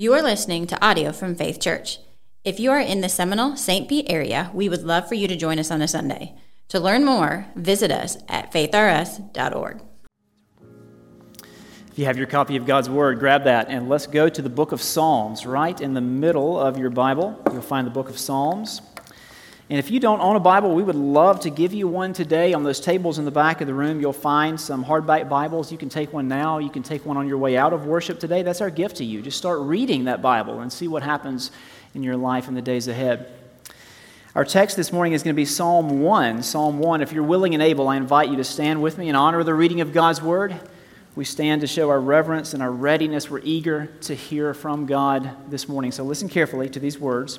You are listening to audio from Faith Church. If you are in the Seminole St. Pete area, we would love for you to join us on a Sunday. To learn more, visit us at faithrus.org. If you have your copy of God's Word, grab that and let's go to the book of Psalms. Right in the middle of your Bible, you'll find the book of Psalms. And if you don't own a Bible, we would love to give you one today. On those tables in the back of the room, you'll find some hardback Bibles. You can take one now. You can take one on your way out of worship today. That's our gift to you. Just start reading that Bible and see what happens in your life in the days ahead. Our text this morning is going to be Psalm 1. Psalm 1. If you're willing and able, I invite you to stand with me in honor of the reading of God's Word. We stand to show our reverence and our readiness. We're eager to hear from God this morning. So listen carefully to these words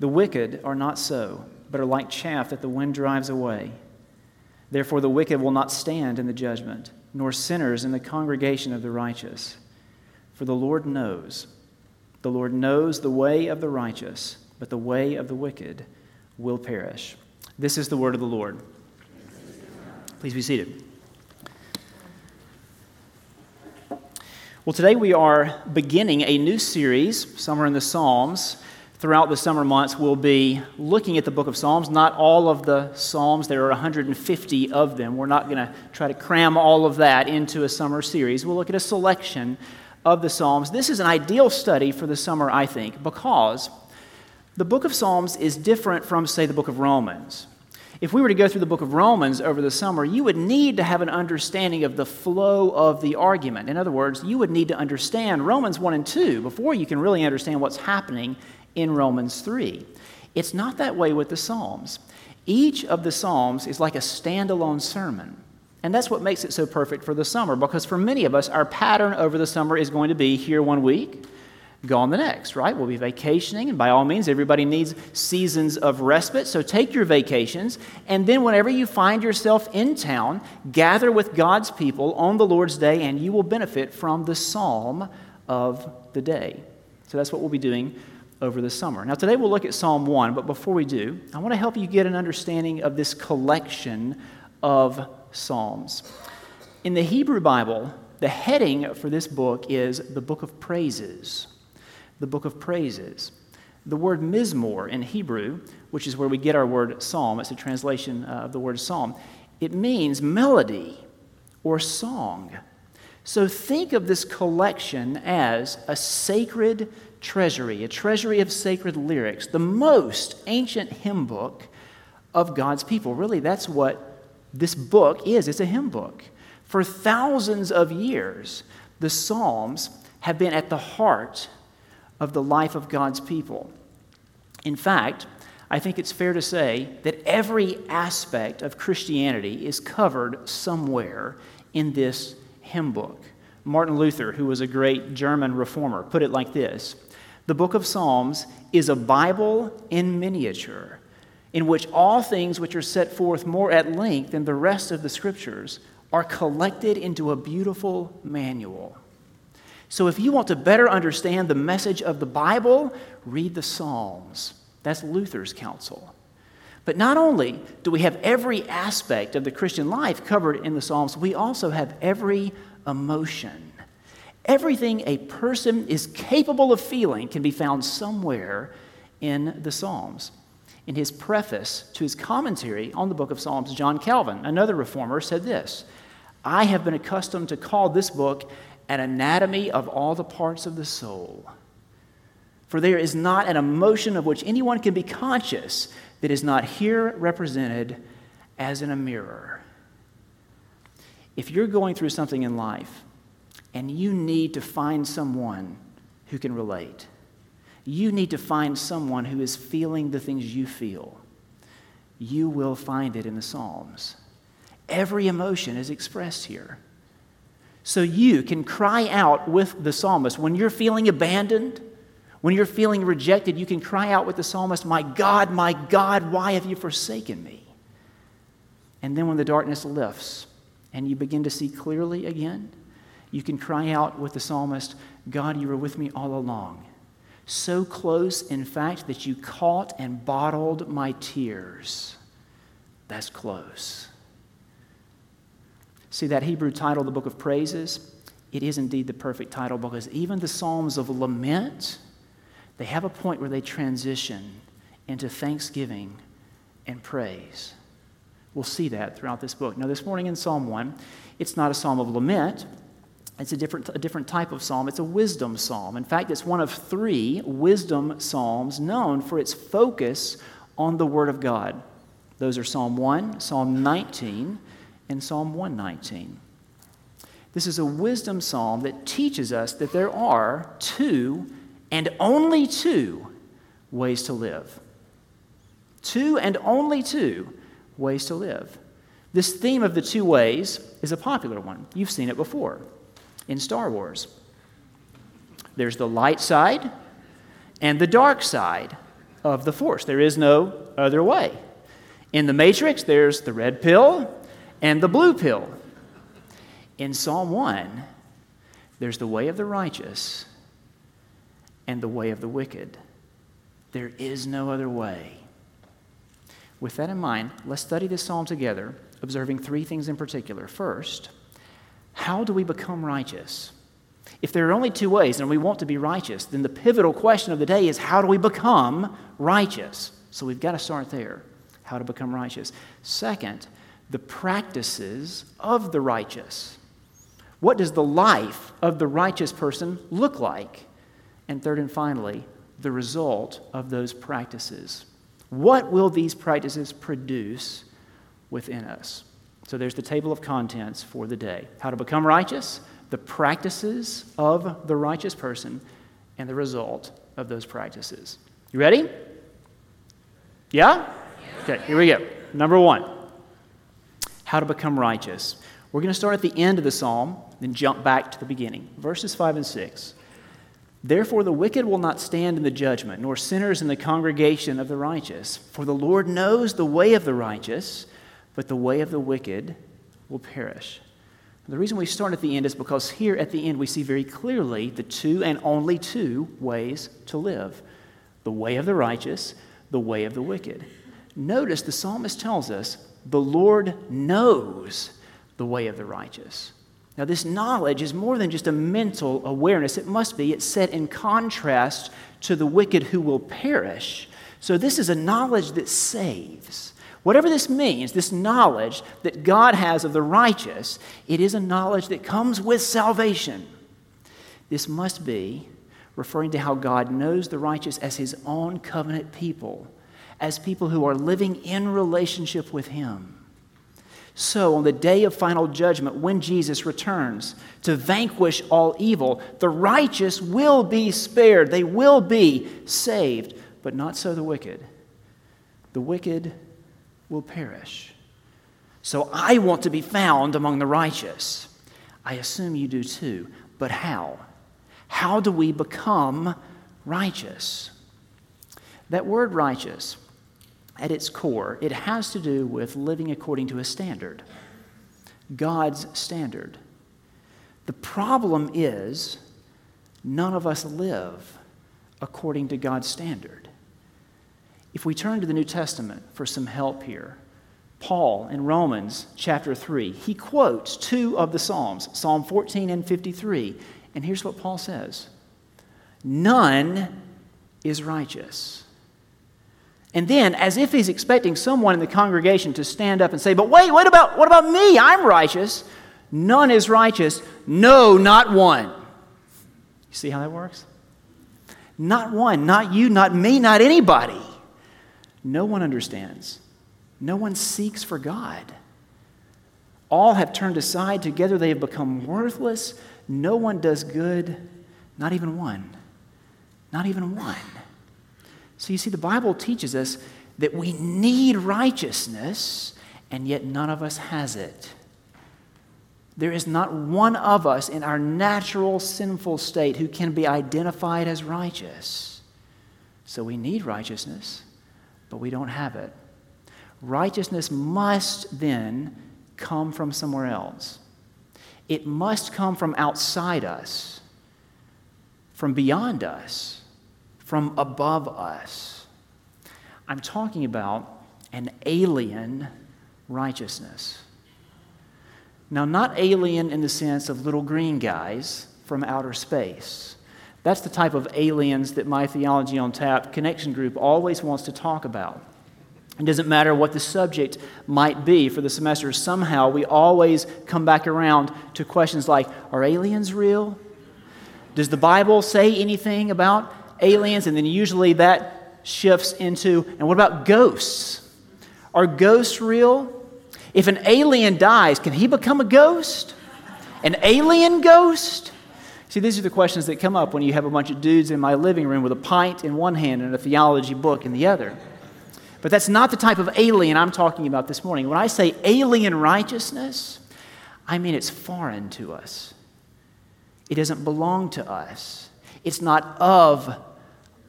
The wicked are not so, but are like chaff that the wind drives away. Therefore, the wicked will not stand in the judgment, nor sinners in the congregation of the righteous. For the Lord knows, the Lord knows the way of the righteous, but the way of the wicked will perish. This is the word of the Lord. Please be seated. Well, today we are beginning a new series, Summer in the Psalms throughout the summer months, we'll be looking at the book of Psalms. Not all of the Psalms, there are 150 of them. We're not going to try to cram all of that into a summer series. We'll look at a selection of the Psalms. This is an ideal study for the summer, I think, because the book of Psalms is different from, say, the book of Romans. If we were to go through the book of Romans over the summer, you would need to have an understanding of the flow of the argument. In other words, you would need to understand Romans 1 and 2 before you can really understand what's happening in Romans 3. It's not that way with the Psalms. Each of the Psalms is like a standalone sermon. And that's what makes it so perfect for the summer, because for many of us, our pattern over the summer is going to be here one week, gone the next, right? We'll be vacationing, and by all means, everybody needs seasons of respite. So take your vacations, and then whenever you find yourself in town, gather with God's people on the Lord's day, and you will benefit from the psalm of the day. So that's what we'll be doing over the summer. Now, today we'll look at Psalm 1, but before we do, I want to help you get an understanding of this collection of Psalms. In the Hebrew Bible, the heading for this book is the Book of Praises. The Book of Praises. The word mizmor in Hebrew, which is where we get our word psalm, it's a translation uh, of the word psalm, it means melody or song. So think of this collection as a sacred treasury, a treasury of sacred lyrics, the most ancient hymn book of God's people. Really, that's what this book is it's a hymn book. For thousands of years, the Psalms have been at the heart of the life of God's people. In fact, I think it's fair to say that every aspect of Christianity is covered somewhere in this hymn book. Martin Luther, who was a great German reformer, put it like this the book of Psalms is a Bible in miniature, in which all things which are set forth more at length than the rest of the scriptures are collected into a beautiful manual. So, if you want to better understand the message of the Bible, read the Psalms. That's Luther's counsel. But not only do we have every aspect of the Christian life covered in the Psalms, we also have every emotion Everything a person is capable of feeling can be found somewhere in the Psalms. In his preface to his commentary on the book of Psalms, John Calvin, another reformer, said this I have been accustomed to call this book an anatomy of all the parts of the soul. For there is not an emotion of which anyone can be conscious that is not here represented as in a mirror. If you're going through something in life, and you need to find someone who can relate. You need to find someone who is feeling the things you feel. You will find it in the Psalms. Every emotion is expressed here. So you can cry out with the psalmist. When you're feeling abandoned, when you're feeling rejected, you can cry out with the psalmist, My God, my God, why have you forsaken me? And then when the darkness lifts and you begin to see clearly again, you can cry out with the psalmist, God, you were with me all along. So close, in fact, that you caught and bottled my tears. That's close. See that Hebrew title, the book of praises? It is indeed the perfect title because even the Psalms of lament, they have a point where they transition into thanksgiving and praise. We'll see that throughout this book. Now, this morning in Psalm 1, it's not a psalm of lament. It's a different, a different type of psalm. It's a wisdom psalm. In fact, it's one of three wisdom psalms known for its focus on the Word of God. Those are Psalm 1, Psalm 19, and Psalm 119. This is a wisdom psalm that teaches us that there are two and only two ways to live. Two and only two ways to live. This theme of the two ways is a popular one. You've seen it before in Star Wars. There's the light side and the dark side of the Force. There is no other way. In the Matrix, there's the red pill and the blue pill. In Psalm 1, there's the way of the righteous and the way of the wicked. There is no other way. With that in mind, let's study this psalm together, observing three things in particular. First, how do we become righteous? If there are only two ways and we want to be righteous, then the pivotal question of the day is how do we become righteous? So we've got to start there. How to become righteous. Second, the practices of the righteous. What does the life of the righteous person look like? And third and finally, the result of those practices. What will these practices produce within us? So there's the table of contents for the day how to become righteous, the practices of the righteous person, and the result of those practices. You ready? Yeah? Okay, here we go. Number one how to become righteous. We're going to start at the end of the psalm, then jump back to the beginning. Verses 5 and 6. Therefore, the wicked will not stand in the judgment, nor sinners in the congregation of the righteous. For the Lord knows the way of the righteous but the way of the wicked will perish. The reason we start at the end is because here at the end we see very clearly the two and only two ways to live the way of the righteous, the way of the wicked. Notice the psalmist tells us the Lord knows the way of the righteous. Now, this knowledge is more than just a mental awareness. It must be. It's set in contrast to the wicked who will perish. So, this is a knowledge that saves. Whatever this means, this knowledge that God has of the righteous, it is a knowledge that comes with salvation. This must be referring to how God knows the righteous as his own covenant people, as people who are living in relationship with him. So, on the day of final judgment, when Jesus returns to vanquish all evil, the righteous will be spared. They will be saved, but not so the wicked. The wicked will perish. So I want to be found among the righteous. I assume you do too. But how? How do we become righteous? That word righteous, at its core, it has to do with living according to a standard, God's standard. The problem is, none of us live according to God's standard. If we turn to the New Testament for some help here, Paul in Romans chapter 3, he quotes two of the Psalms, Psalm 14 and 53. And here's what Paul says None is righteous. And then, as if he's expecting someone in the congregation to stand up and say, But wait, what about, what about me? I'm righteous. None is righteous. No, not one. You see how that works? Not one, not you, not me, not anybody. No one understands. No one seeks for God. All have turned aside. Together they have become worthless. No one does good, not even one. Not even one. So you see, the Bible teaches us that we need righteousness, and yet none of us has it. There is not one of us in our natural sinful state who can be identified as righteous. So we need righteousness, but we don't have it. Righteousness must then come from somewhere else. It must come from outside us, from beyond us, from above us. I'm talking about an alien righteousness. Now, not alien in the sense of little green guys from outer space. That's the type of aliens that my Theology on Tap connection group always wants to talk about. It doesn't matter what the subject might be for the semester, somehow we always come back around to questions like Are aliens real? Does the Bible say anything about aliens? And then usually that shifts into And what about ghosts? Are ghosts real? If an alien dies, can he become a ghost? An alien ghost? See, these are the questions that come up when you have a bunch of dudes in my living room with a pint in one hand and a theology book in the other. But that's not the type of alien I'm talking about this morning. When I say alien righteousness, I mean it's foreign to us. It doesn't belong to us. It's not of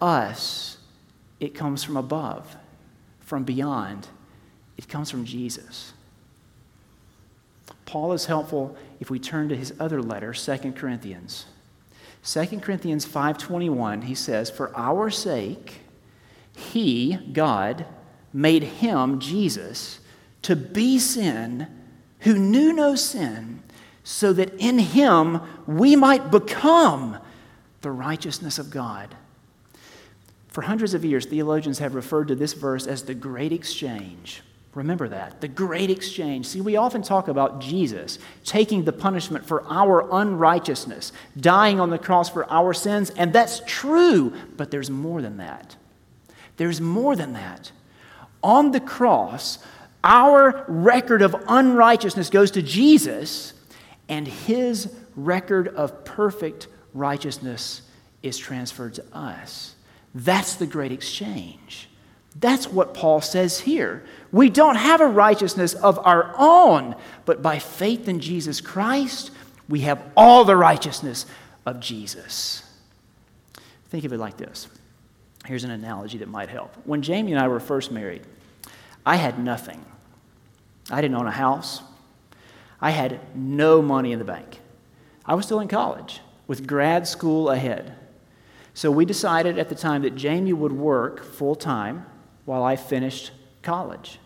us. It comes from above, from beyond. It comes from Jesus. Paul is helpful if we turn to his other letter, 2 Corinthians. 2 Corinthians 5:21, he says, "For our sake he, God, made him, Jesus, to be sin who knew no sin, so that in him we might become the righteousness of God. For hundreds of years, theologians have referred to this verse as the great exchange. Remember that, the great exchange. See, we often talk about Jesus taking the punishment for our unrighteousness, dying on the cross for our sins, and that's true, but there's more than that. There's more than that. On the cross, our record of unrighteousness goes to Jesus, and his record of perfect righteousness is transferred to us. That's the great exchange. That's what Paul says here. We don't have a righteousness of our own, but by faith in Jesus Christ, we have all the righteousness of Jesus. Think of it like this Here's an analogy that might help. When Jamie and I were first married, I had nothing. I didn't own a house. I had no money in the bank. I was still in college with grad school ahead. So we decided at the time that Jamie would work full time while I finished college.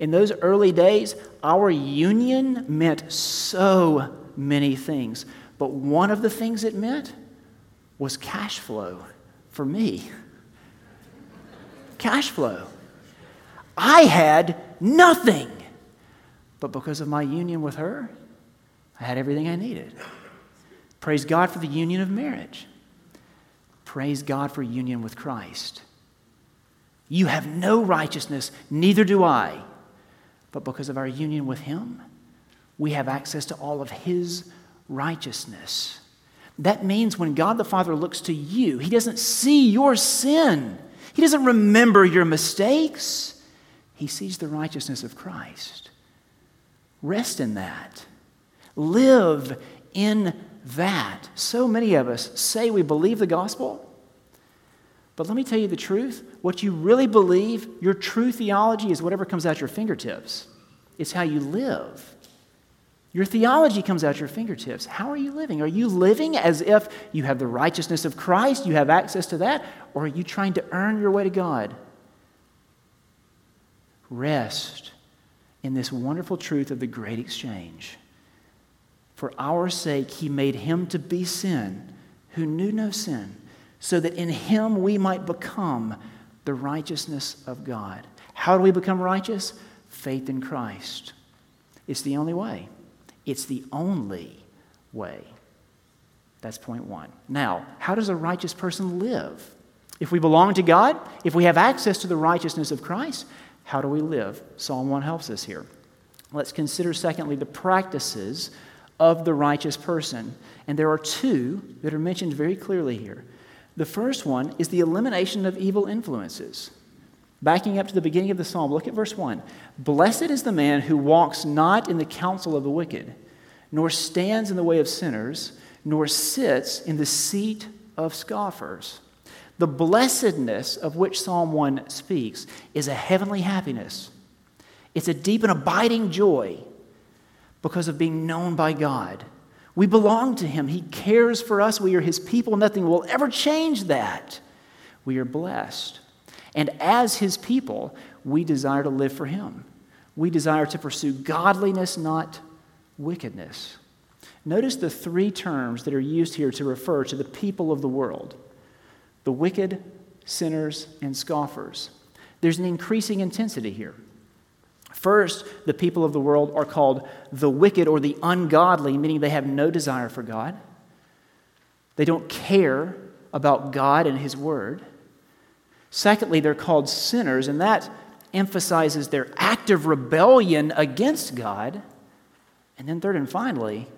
In those early days, our union meant so many things. But one of the things it meant was cash flow for me cash flow. I had nothing. But because of my union with her, I had everything I needed. Praise God for the union of marriage. Praise God for union with Christ. You have no righteousness, neither do I. But because of our union with Him, we have access to all of His righteousness. That means when God the Father looks to you, He doesn't see your sin. He doesn't remember your mistakes, He sees the righteousness of Christ. Rest in that. Live in that. So many of us say we believe the gospel, but let me tell you the truth. What you really believe, your true theology, is whatever comes out your fingertips. It's how you live. Your theology comes out your fingertips. How are you living? Are you living as if you have the righteousness of Christ, you have access to that, or are you trying to earn your way to God? Rest in this wonderful truth of the great exchange. For our sake, he made him to be sin who knew no sin, so that in him we might become the righteousness of God. How do we become righteous? Faith in Christ. It's the only way. It's the only way. That's point one. Now, how does a righteous person live? If we belong to God, if we have access to the righteousness of Christ, how do we live? Psalm 1 helps us here. Let's consider, secondly, the practices of the righteous person. And there are two that are mentioned very clearly here. The first one is the elimination of evil influences. Backing up to the beginning of the psalm, look at verse 1. Blessed is the man who walks not in the counsel of the wicked, nor stands in the way of sinners, nor sits in the seat of scoffers. The blessedness of which Psalm 1 speaks is a heavenly happiness. It's a deep and abiding joy because of being known by God. We belong to Him. He cares for us. We are His people. Nothing will ever change that. We are blessed. And as His people, we desire to live for Him. We desire to pursue godliness, not wickedness. Notice the three terms that are used here to refer to the people of the world the wicked, sinners, and scoffers. There's an increasing intensity here. First, the people of the world are called the wicked or the ungodly, meaning they have no desire for God. They don't care about God and His Word. Secondly, they're called sinners, and that emphasizes their active rebellion against God. And then, third and finally,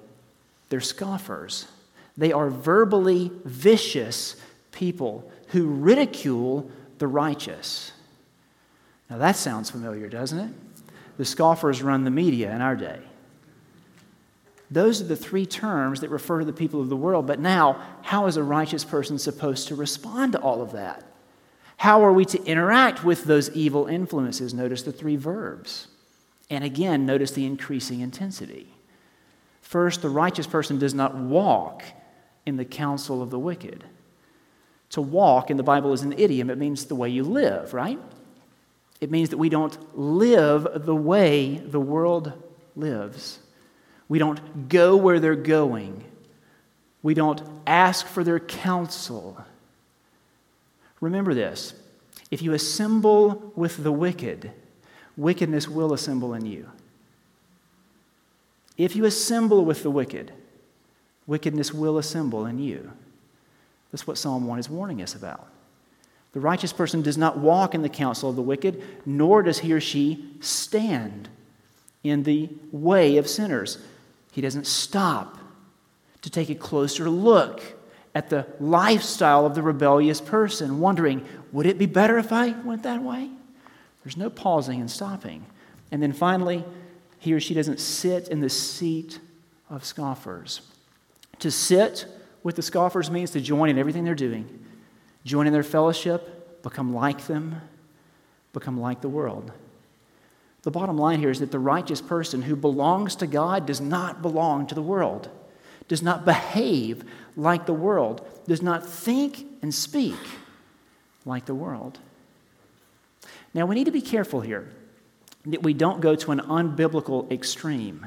they're scoffers. They are verbally vicious people who ridicule the righteous. Now, that sounds familiar, doesn't it? The scoffers run the media in our day. Those are the three terms that refer to the people of the world. But now, how is a righteous person supposed to respond to all of that? How are we to interact with those evil influences? Notice the three verbs. And again, notice the increasing intensity. First, the righteous person does not walk in the counsel of the wicked. To walk in the Bible is an idiom, it means the way you live, right? It means that we don't live the way the world lives. We don't go where they're going. We don't ask for their counsel. Remember this if you assemble with the wicked, wickedness will assemble in you. If you assemble with the wicked, wickedness will assemble in you. That's what Psalm 1 is warning us about. The righteous person does not walk in the counsel of the wicked, nor does he or she stand in the way of sinners. He doesn't stop to take a closer look at the lifestyle of the rebellious person, wondering, would it be better if I went that way? There's no pausing and stopping. And then finally, he or she doesn't sit in the seat of scoffers. To sit with the scoffers means to join in everything they're doing, join in their fellowship, become like them, become like the world. The bottom line here is that the righteous person who belongs to God does not belong to the world, does not behave like the world, does not think and speak like the world. Now, we need to be careful here that we don't go to an unbiblical extreme.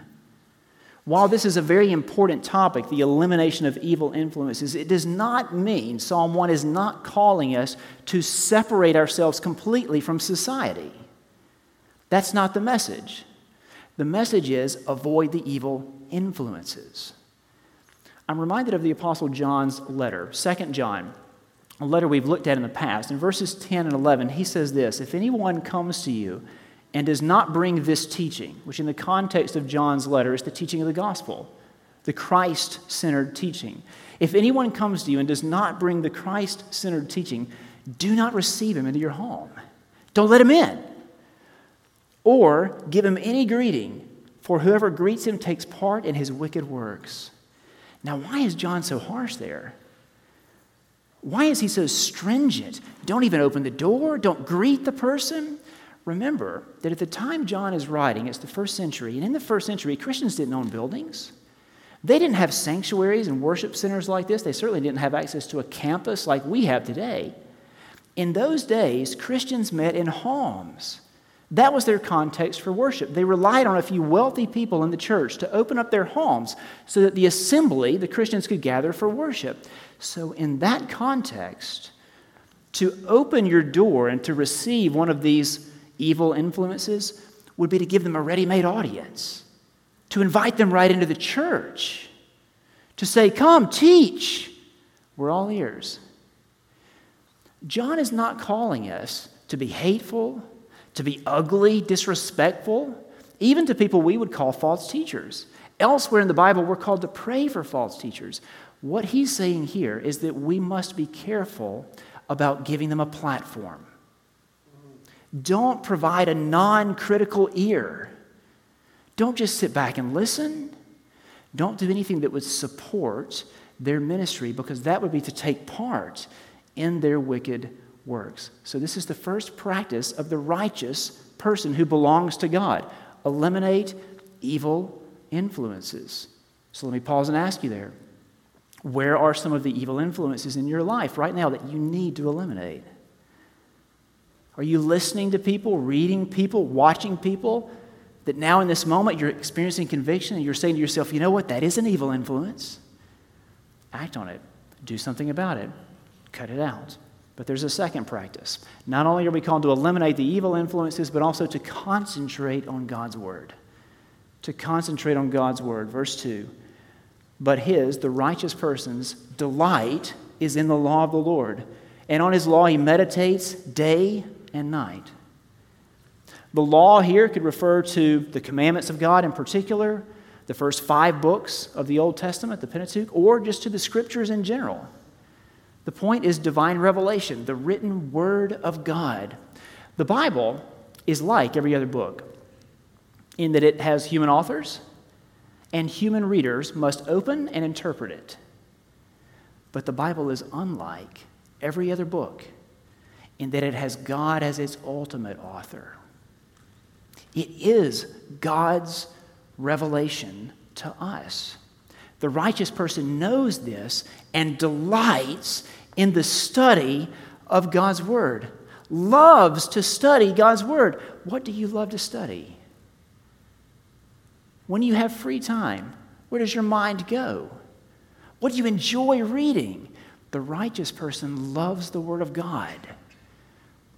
While this is a very important topic, the elimination of evil influences, it does not mean, Psalm 1 is not calling us to separate ourselves completely from society. That's not the message. The message is avoid the evil influences. I'm reminded of the Apostle John's letter, 2 John, a letter we've looked at in the past. In verses 10 and 11, he says this If anyone comes to you and does not bring this teaching, which in the context of John's letter is the teaching of the gospel, the Christ centered teaching. If anyone comes to you and does not bring the Christ centered teaching, do not receive him into your home. Don't let him in. Or give him any greeting, for whoever greets him takes part in his wicked works. Now, why is John so harsh there? Why is he so stringent? Don't even open the door, don't greet the person. Remember that at the time John is writing, it's the first century, and in the first century, Christians didn't own buildings. They didn't have sanctuaries and worship centers like this. They certainly didn't have access to a campus like we have today. In those days, Christians met in homes. That was their context for worship. They relied on a few wealthy people in the church to open up their homes so that the assembly, the Christians, could gather for worship. So, in that context, to open your door and to receive one of these evil influences would be to give them a ready made audience, to invite them right into the church, to say, Come, teach. We're all ears. John is not calling us to be hateful, to be ugly, disrespectful, even to people we would call false teachers. Elsewhere in the Bible, we're called to pray for false teachers. What he's saying here is that we must be careful about giving them a platform. Don't provide a non critical ear. Don't just sit back and listen. Don't do anything that would support their ministry because that would be to take part in their wicked works. So, this is the first practice of the righteous person who belongs to God. Eliminate evil influences. So, let me pause and ask you there. Where are some of the evil influences in your life right now that you need to eliminate? Are you listening to people, reading people, watching people that now in this moment you're experiencing conviction and you're saying to yourself, you know what, that is an evil influence? Act on it, do something about it, cut it out. But there's a second practice. Not only are we called to eliminate the evil influences, but also to concentrate on God's word. To concentrate on God's word. Verse 2 But his, the righteous person's, delight is in the law of the Lord, and on his law he meditates day and night. The law here could refer to the commandments of God in particular, the first five books of the Old Testament, the Pentateuch, or just to the scriptures in general. The point is divine revelation, the written word of God. The Bible is like every other book in that it has human authors and human readers must open and interpret it. But the Bible is unlike every other book in that it has God as its ultimate author. It is God's revelation to us. The righteous person knows this and delights in the study of God's Word, loves to study God's Word. What do you love to study? When you have free time, where does your mind go? What do you enjoy reading? The righteous person loves the Word of God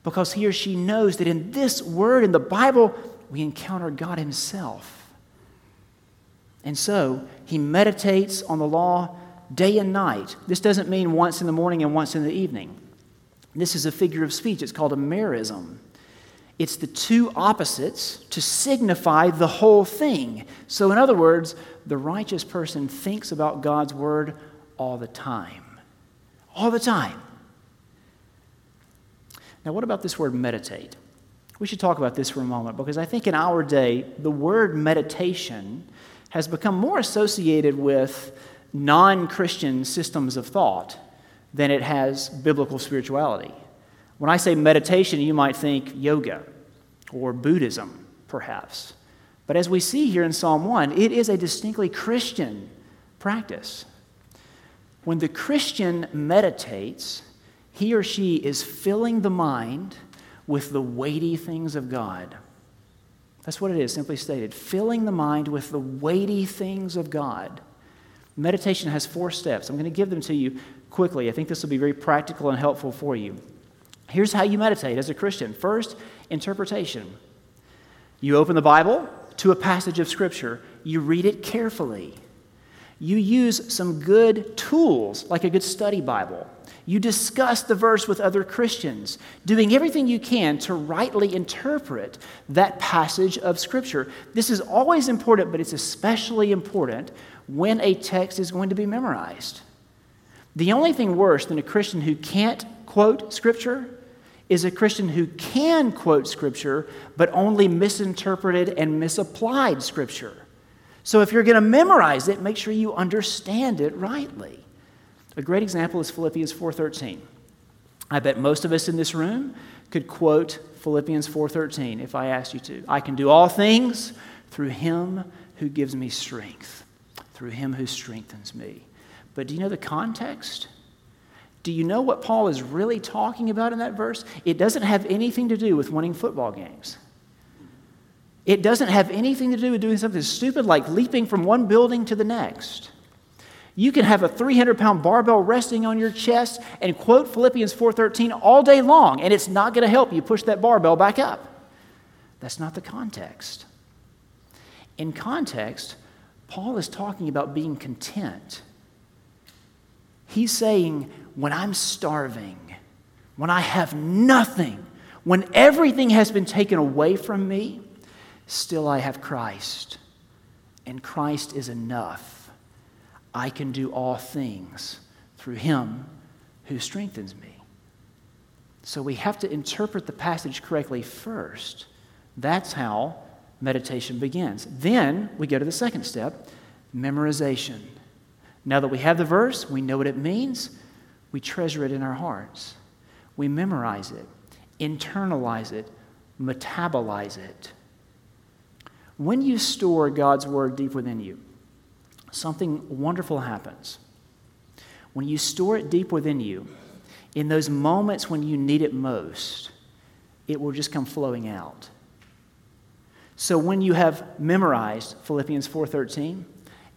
because he or she knows that in this Word, in the Bible, we encounter God Himself. And so he meditates on the law day and night. This doesn't mean once in the morning and once in the evening. This is a figure of speech. It's called a merism. It's the two opposites to signify the whole thing. So, in other words, the righteous person thinks about God's word all the time. All the time. Now, what about this word meditate? We should talk about this for a moment because I think in our day, the word meditation has become more associated with non Christian systems of thought than it has biblical spirituality. When I say meditation, you might think yoga or Buddhism, perhaps. But as we see here in Psalm 1, it is a distinctly Christian practice. When the Christian meditates, he or she is filling the mind with the weighty things of God. That's what it is, simply stated. Filling the mind with the weighty things of God. Meditation has four steps. I'm going to give them to you quickly. I think this will be very practical and helpful for you. Here's how you meditate as a Christian first, interpretation. You open the Bible to a passage of Scripture, you read it carefully. You use some good tools, like a good study Bible. You discuss the verse with other Christians, doing everything you can to rightly interpret that passage of Scripture. This is always important, but it's especially important when a text is going to be memorized. The only thing worse than a Christian who can't quote Scripture is a Christian who can quote Scripture, but only misinterpreted and misapplied Scripture. So if you're going to memorize it, make sure you understand it rightly. A great example is Philippians 4:13. I bet most of us in this room could quote Philippians 4:13 if I asked you to. I can do all things through him who gives me strength, through him who strengthens me. But do you know the context? Do you know what Paul is really talking about in that verse? It doesn't have anything to do with winning football games. It doesn't have anything to do with doing something stupid like leaping from one building to the next. You can have a 300 pound barbell resting on your chest and quote Philippians 4:13 all day long, and it's not going to help you push that barbell back up. That's not the context. In context, Paul is talking about being content. He's saying, when I'm starving, when I have nothing, when everything has been taken away from me, still I have Christ, and Christ is enough. I can do all things through him who strengthens me. So we have to interpret the passage correctly first. That's how meditation begins. Then we go to the second step Memorization. Now that we have the verse, we know what it means, we treasure it in our hearts. We memorize it, internalize it, metabolize it. When you store God's word deep within you, something wonderful happens. When you store it deep within you, in those moments when you need it most, it will just come flowing out. So when you have memorized Philippians 4:13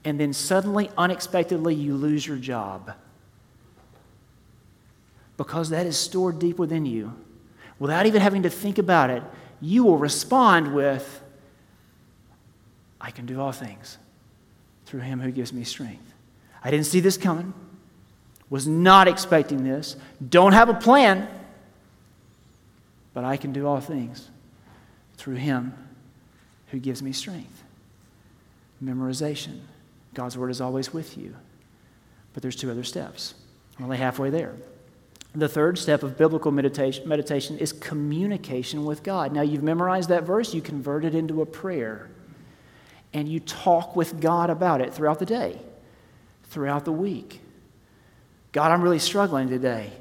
and then suddenly unexpectedly you lose your job because that is stored deep within you without even having to think about it, you will respond with I can do all things through him who gives me strength. I didn't see this coming. Was not expecting this. Don't have a plan. But I can do all things through him who gives me strength. Memorization. God's word is always with you. But there's two other steps. I'm only halfway there. The third step of biblical meditation, meditation is communication with God. Now, you've memorized that verse, you convert it into a prayer, and you talk with God about it throughout the day, throughout the week. God, I'm really struggling today.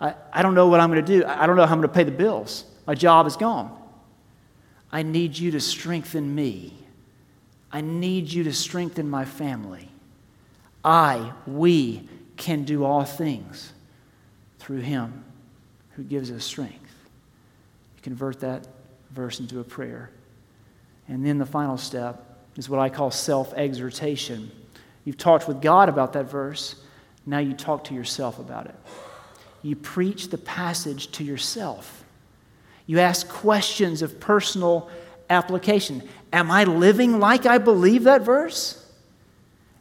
I, I don't know what I'm going to do. I don't know how I'm going to pay the bills. My job is gone. I need you to strengthen me. I need you to strengthen my family. I, we can do all things through him who gives us strength. You convert that verse into a prayer. And then the final step is what I call self exhortation. You've talked with God about that verse, now you talk to yourself about it. You preach the passage to yourself. You ask questions of personal application. Am I living like I believe that verse?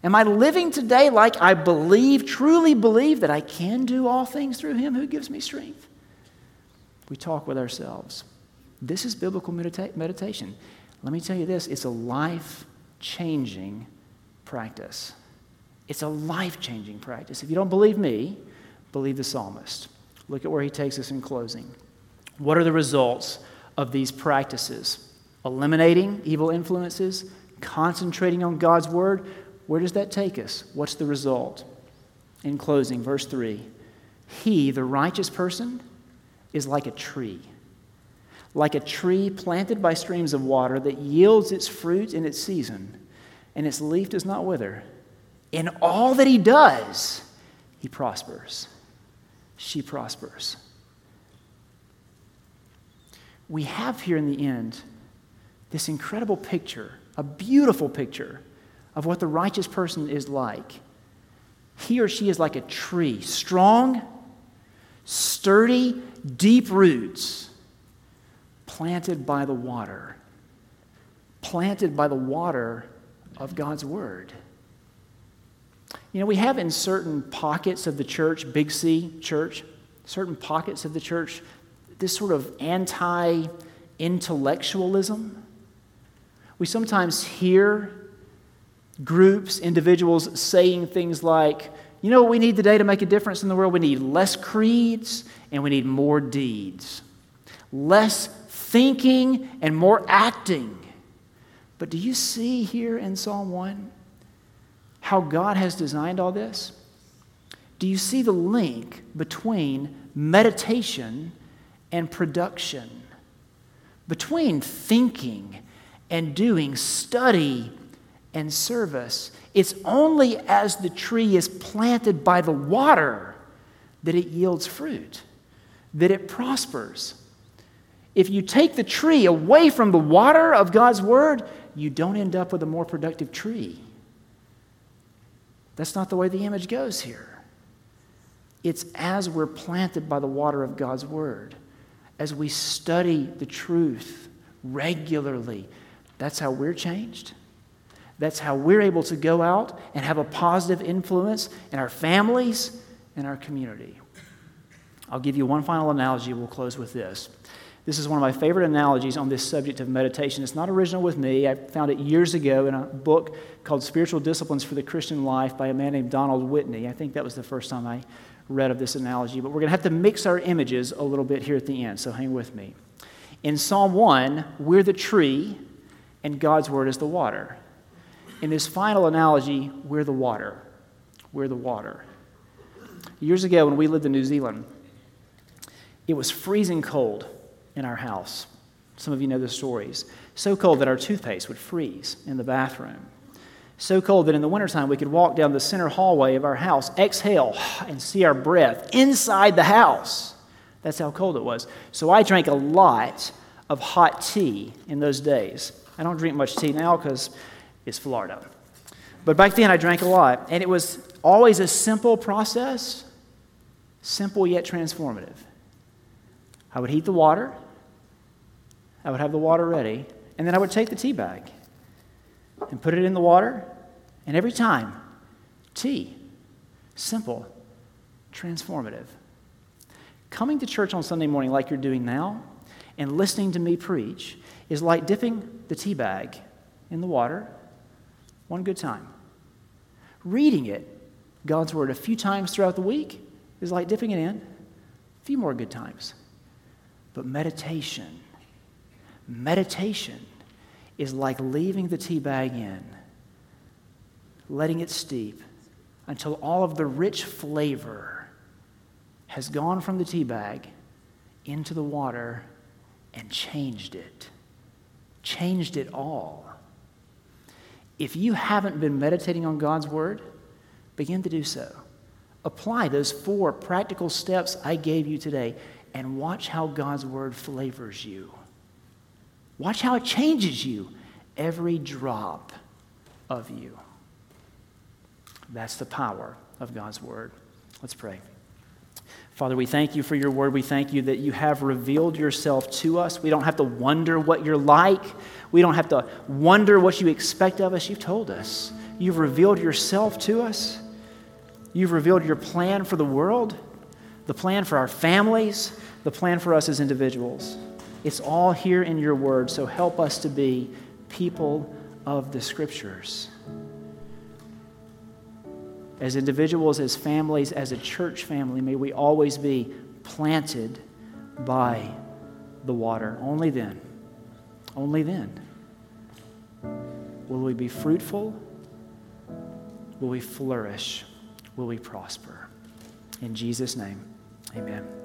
Am I living today like I believe, truly believe that I can do all things through Him who gives me strength? We talk with ourselves. This is biblical medita- meditation. Let me tell you this it's a life changing practice. It's a life changing practice. If you don't believe me, believe the psalmist. Look at where he takes us in closing. What are the results of these practices? Eliminating evil influences, concentrating on God's word. Where does that take us? What's the result? In closing, verse 3 He, the righteous person, is like a tree, like a tree planted by streams of water that yields its fruit in its season, and its leaf does not wither. In all that he does, he prospers. She prospers. We have here in the end this incredible picture, a beautiful picture of what the righteous person is like. He or she is like a tree, strong, sturdy, deep roots, planted by the water, planted by the water of God's Word. You know, we have in certain pockets of the church, Big C church, certain pockets of the church, this sort of anti intellectualism. We sometimes hear groups, individuals saying things like, you know what we need today to make a difference in the world? We need less creeds and we need more deeds. Less thinking and more acting. But do you see here in Psalm 1 how God has designed all this? Do you see the link between meditation and production? Between thinking and doing, study and service. It's only as the tree is planted by the water that it yields fruit, that it prospers. If you take the tree away from the water of God's word, you don't end up with a more productive tree. That's not the way the image goes here. It's as we're planted by the water of God's Word, as we study the truth regularly. That's how we're changed. That's how we're able to go out and have a positive influence in our families and our community. I'll give you one final analogy. We'll close with this. This is one of my favorite analogies on this subject of meditation. It's not original with me. I found it years ago in a book called Spiritual Disciplines for the Christian Life by a man named Donald Whitney. I think that was the first time I read of this analogy, but we're going to have to mix our images a little bit here at the end, so hang with me. In Psalm 1, we're the tree, and God's word is the water. in this final analogy, we're the water. We're the water. Years ago, when we lived in New Zealand, it was freezing cold in our house. Some of you know the stories. So cold that our toothpaste would freeze in the bathroom. So cold that in the wintertime we could walk down the center hallway of our house, exhale, and see our breath inside the house. That's how cold it was. So I drank a lot of hot tea in those days. I don't drink much tea now because it's Florida. But back then I drank a lot, and it was always a simple process, simple yet transformative. I would heat the water, I would have the water ready, and then I would take the tea bag and put it in the water, and every time, tea. Simple, transformative. Coming to church on Sunday morning, like you're doing now, and listening to me preach is like dipping the tea bag in the water one good time. Reading it, God's Word, a few times throughout the week is like dipping it in a few more good times. But meditation, meditation is like leaving the tea bag in, letting it steep until all of the rich flavor has gone from the tea bag into the water and changed it. Changed it all. If you haven't been meditating on God's Word, begin to do so. Apply those four practical steps I gave you today and watch how God's Word flavors you. Watch how it changes you, every drop of you. That's the power of God's Word. Let's pray. Father, we thank you for your word. We thank you that you have revealed yourself to us. We don't have to wonder what you're like. We don't have to wonder what you expect of us. You've told us. You've revealed yourself to us. You've revealed your plan for the world, the plan for our families, the plan for us as individuals. It's all here in your word, so help us to be people of the scriptures as individuals, as families, as a church family, may we always be planted by the water. Only then, only then will we be fruitful, will we flourish, will we prosper. In Jesus' name, amen.